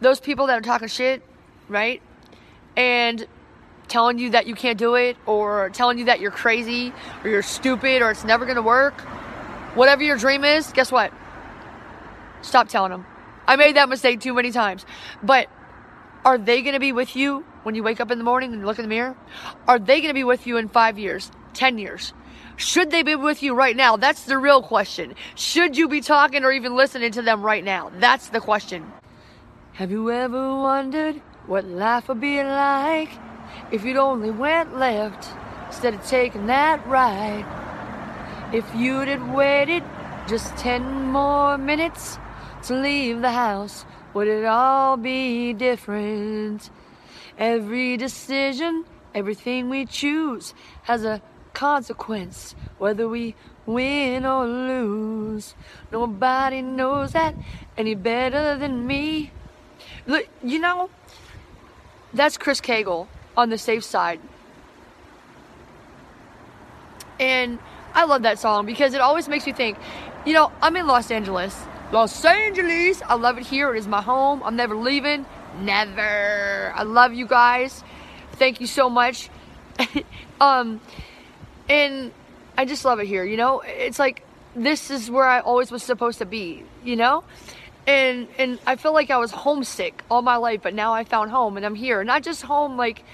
those people that are talking shit, right? And telling you that you can't do it or telling you that you're crazy or you're stupid or it's never going to work, whatever your dream is, guess what? Stop telling them. I made that mistake too many times. But are they going to be with you when you wake up in the morning and look in the mirror? Are they going to be with you in five years, 10 years? Should they be with you right now? That's the real question. Should you be talking or even listening to them right now? That's the question. Have you ever wondered what life would be like if you'd only went left instead of taking that right? If you'd have waited just 10 more minutes to leave the house, would it all be different? Every decision, everything we choose has a consequence, whether we win or lose. Nobody knows that any better than me. Look, you know, that's Chris Cagle on the safe side. And I love that song because it always makes me think, you know, I'm in Los Angeles. Los Angeles. I love it here. It is my home. I'm never leaving. Never. I love you guys. Thank you so much. um, and I just love it here, you know? It's like this is where I always was supposed to be, you know? And and I feel like I was homesick all my life, but now I found home and I'm here. Not just home like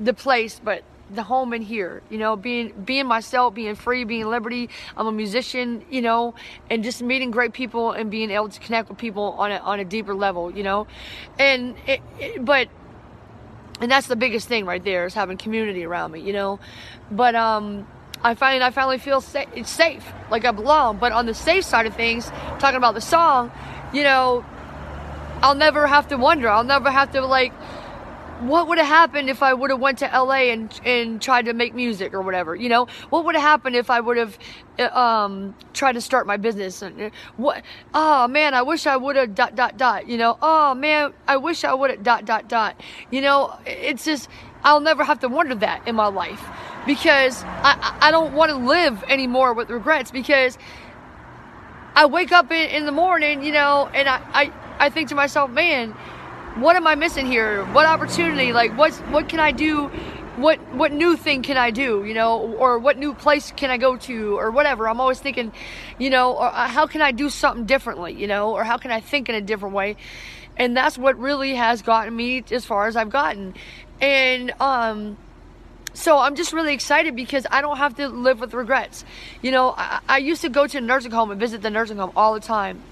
the place, but the home in here, you know, being being myself, being free, being liberty. I'm a musician, you know, and just meeting great people and being able to connect with people on a on a deeper level, you know, and it, it, but and that's the biggest thing right there is having community around me, you know. But um, I find I finally feel sa- it's safe, like I belong. But on the safe side of things, talking about the song, you know, I'll never have to wonder. I'll never have to like what would have happened if I would have went to LA and and tried to make music or whatever? You know, what would have happened if I would have uh, um, tried to start my business? And uh, what? Oh man, I wish I would have dot dot dot. You know, oh man, I wish I would have dot dot dot. You know, it's just I'll never have to wonder that in my life because I I don't want to live anymore with regrets because I wake up in, in the morning, you know, and I, I I think to myself, man what am I missing here? What opportunity? Like, what's what can I do? What what new thing can I do? You know, or what new place can I go to, or whatever. I'm always thinking, you know, or uh, how can I do something differently? You know, or how can I think in a different way? And that's what really has gotten me as far as I've gotten. And um, so I'm just really excited because I don't have to live with regrets. You know, I, I used to go to a nursing home and visit the nursing home all the time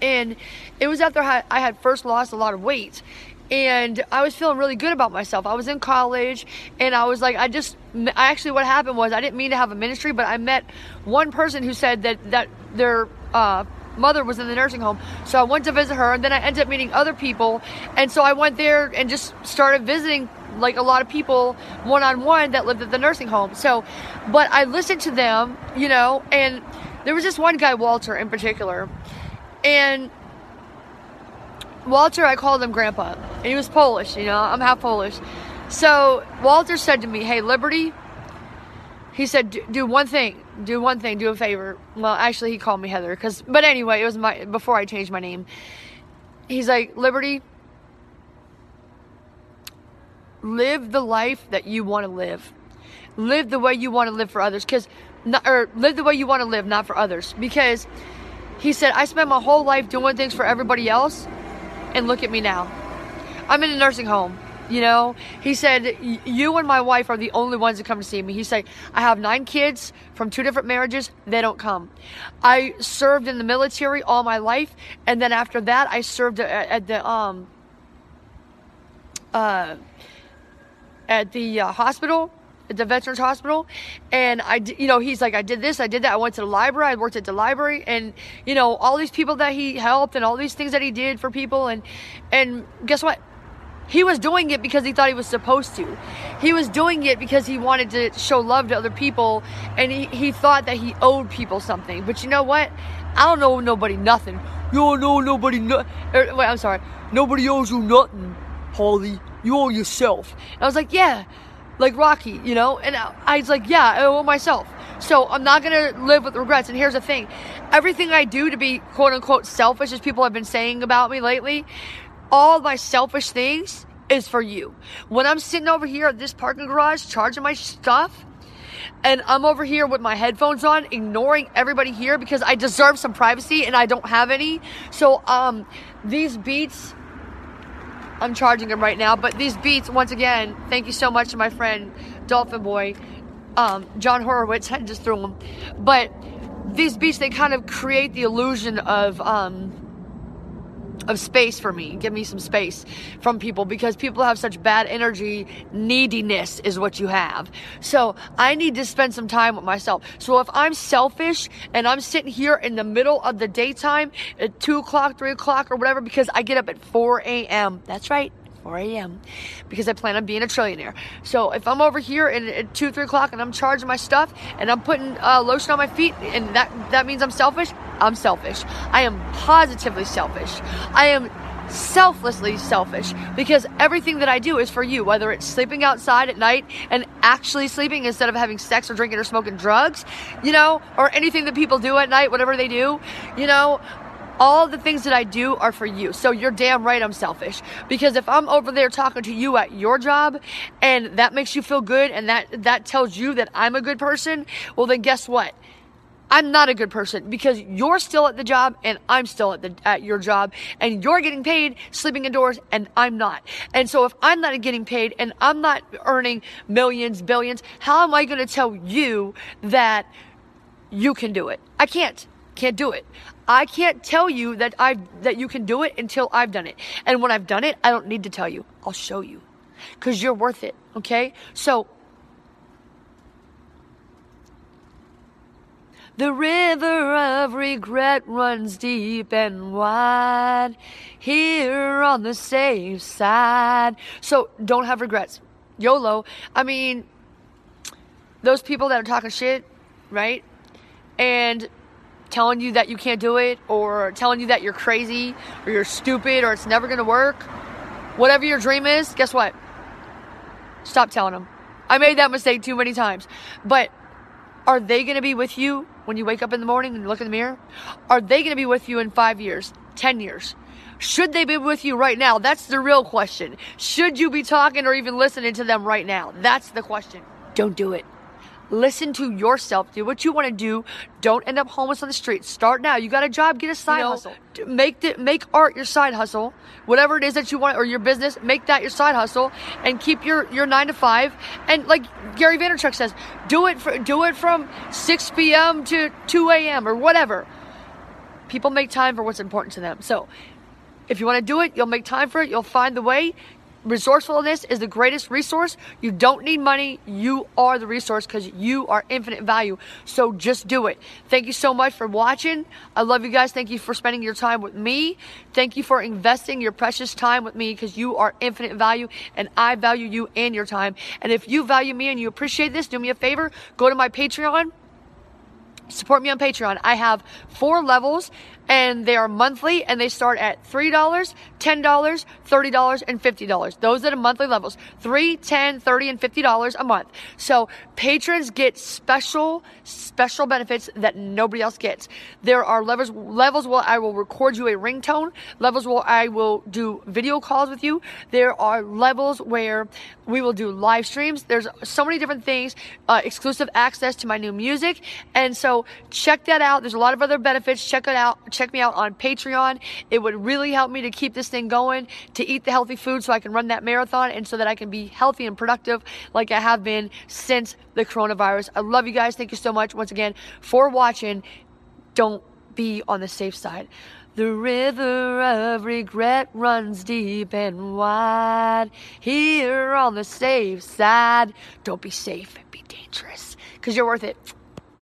and it was after I had first lost a lot of weight. And I was feeling really good about myself. I was in college and I was like, I just, I actually, what happened was I didn't mean to have a ministry, but I met one person who said that, that their, uh, mother was in the nursing home. So I went to visit her and then I ended up meeting other people. And so I went there and just started visiting like a lot of people one on one that lived at the nursing home. So, but I listened to them, you know, and there was this one guy, Walter in particular, and Walter, I called him Grandpa, and he was Polish. You know, I'm half Polish. So Walter said to me, "Hey, Liberty." He said, "Do one thing. Do one thing. Do a favor." Well, actually, he called me Heather, because. But anyway, it was my before I changed my name. He's like, "Liberty, live the life that you want to live. Live the way you want to live for others, because, or live the way you want to live, not for others, because." He said, I spent my whole life doing things for everybody else, and look at me now. I'm in a nursing home. You know, he said, You and my wife are the only ones that come to see me. He said, I have nine kids from two different marriages. They don't come. I served in the military all my life. And then after that, I served at, at the, um, uh, at the uh, hospital at the Veterans Hospital, and I, you know, he's like, I did this, I did that. I went to the library, I worked at the library, and you know, all these people that he helped, and all these things that he did for people, and and guess what? He was doing it because he thought he was supposed to. He was doing it because he wanted to show love to other people, and he, he thought that he owed people something. But you know what? I don't owe nobody nothing. You don't owe nobody no. Er, wait, I'm sorry. Nobody owes you nothing, Holly. You owe yourself. And I was like, yeah like Rocky, you know? And I was like, yeah, I owe myself. So I'm not gonna live with regrets. And here's the thing everything I do to be quote unquote selfish, as people have been saying about me lately, all my selfish things is for you. When I'm sitting over here at this parking garage charging my stuff, and I'm over here with my headphones on, ignoring everybody here because I deserve some privacy and I don't have any. So, um, these beats, I'm charging them right now, but these beats, once again, thank you so much to my friend Dolphin Boy, um, John Horowitz, I just threw them. But these beats, they kind of create the illusion of, um, of space for me. Give me some space from people because people have such bad energy. Neediness is what you have. So I need to spend some time with myself. So if I'm selfish and I'm sitting here in the middle of the daytime at 2 o'clock, 3 o'clock, or whatever, because I get up at 4 a.m., that's right. 4 a.m. because I plan on being a trillionaire. So if I'm over here and at 2, 3 o'clock and I'm charging my stuff and I'm putting uh, lotion on my feet and that, that means I'm selfish, I'm selfish. I am positively selfish. I am selflessly selfish because everything that I do is for you, whether it's sleeping outside at night and actually sleeping instead of having sex or drinking or smoking drugs, you know, or anything that people do at night, whatever they do, you know, all the things that I do are for you. So you're damn right I'm selfish. Because if I'm over there talking to you at your job and that makes you feel good and that that tells you that I'm a good person, well then guess what? I'm not a good person because you're still at the job and I'm still at the at your job and you're getting paid sleeping indoors and I'm not. And so if I'm not getting paid and I'm not earning millions, billions, how am I going to tell you that you can do it? I can't. Can't do it. I can't tell you that I that you can do it until I've done it. And when I've done it, I don't need to tell you. I'll show you. Cuz you're worth it, okay? So The river of regret runs deep and wide here on the safe side. So don't have regrets. YOLO. I mean, those people that are talking shit, right? And telling you that you can't do it or telling you that you're crazy or you're stupid or it's never going to work, whatever your dream is, guess what? Stop telling them. I made that mistake too many times. But are they going to be with you when you wake up in the morning and look in the mirror? Are they going to be with you in five years, 10 years? Should they be with you right now? That's the real question. Should you be talking or even listening to them right now? That's the question. Don't do it. Listen to yourself. Do what you want to do. Don't end up homeless on the street. Start now. You got a job. Get a side you know, hustle. Make the, make art your side hustle. Whatever it is that you want or your business, make that your side hustle and keep your, your nine to five. And like Gary Vaynerchuk says, do it for, do it from 6 p.m. to 2 a.m. or whatever. People make time for what's important to them. So if you want to do it, you'll make time for it. You'll find the way resourcefulness is the greatest resource. You don't need money. You are the resource because you are infinite value. So just do it. Thank you so much for watching. I love you guys. Thank you for spending your time with me. Thank you for investing your precious time with me because you are infinite value and I value you and your time. And if you value me and you appreciate this, do me a favor, go to my Patreon support me on Patreon. I have four levels and they are monthly and they start at $3, $10, $30, and $50. Those are the monthly levels. $3, $10, $30, and $50 a month. So patrons get special, special benefits that nobody else gets. There are levels, levels where I will record you a ringtone, levels where I will do video calls with you. There are levels where we will do live streams. There's so many different things, uh, exclusive access to my new music. And check that out. There's a lot of other benefits. Check it out check me out on Patreon. It would really help me to keep this thing going, to eat the healthy food so I can run that marathon and so that I can be healthy and productive like I have been since the coronavirus. I love you guys. Thank you so much once again for watching. Don't be on the safe side. The river of regret runs deep and wide. Here on the safe side, don't be safe, be dangerous, because you're worth it.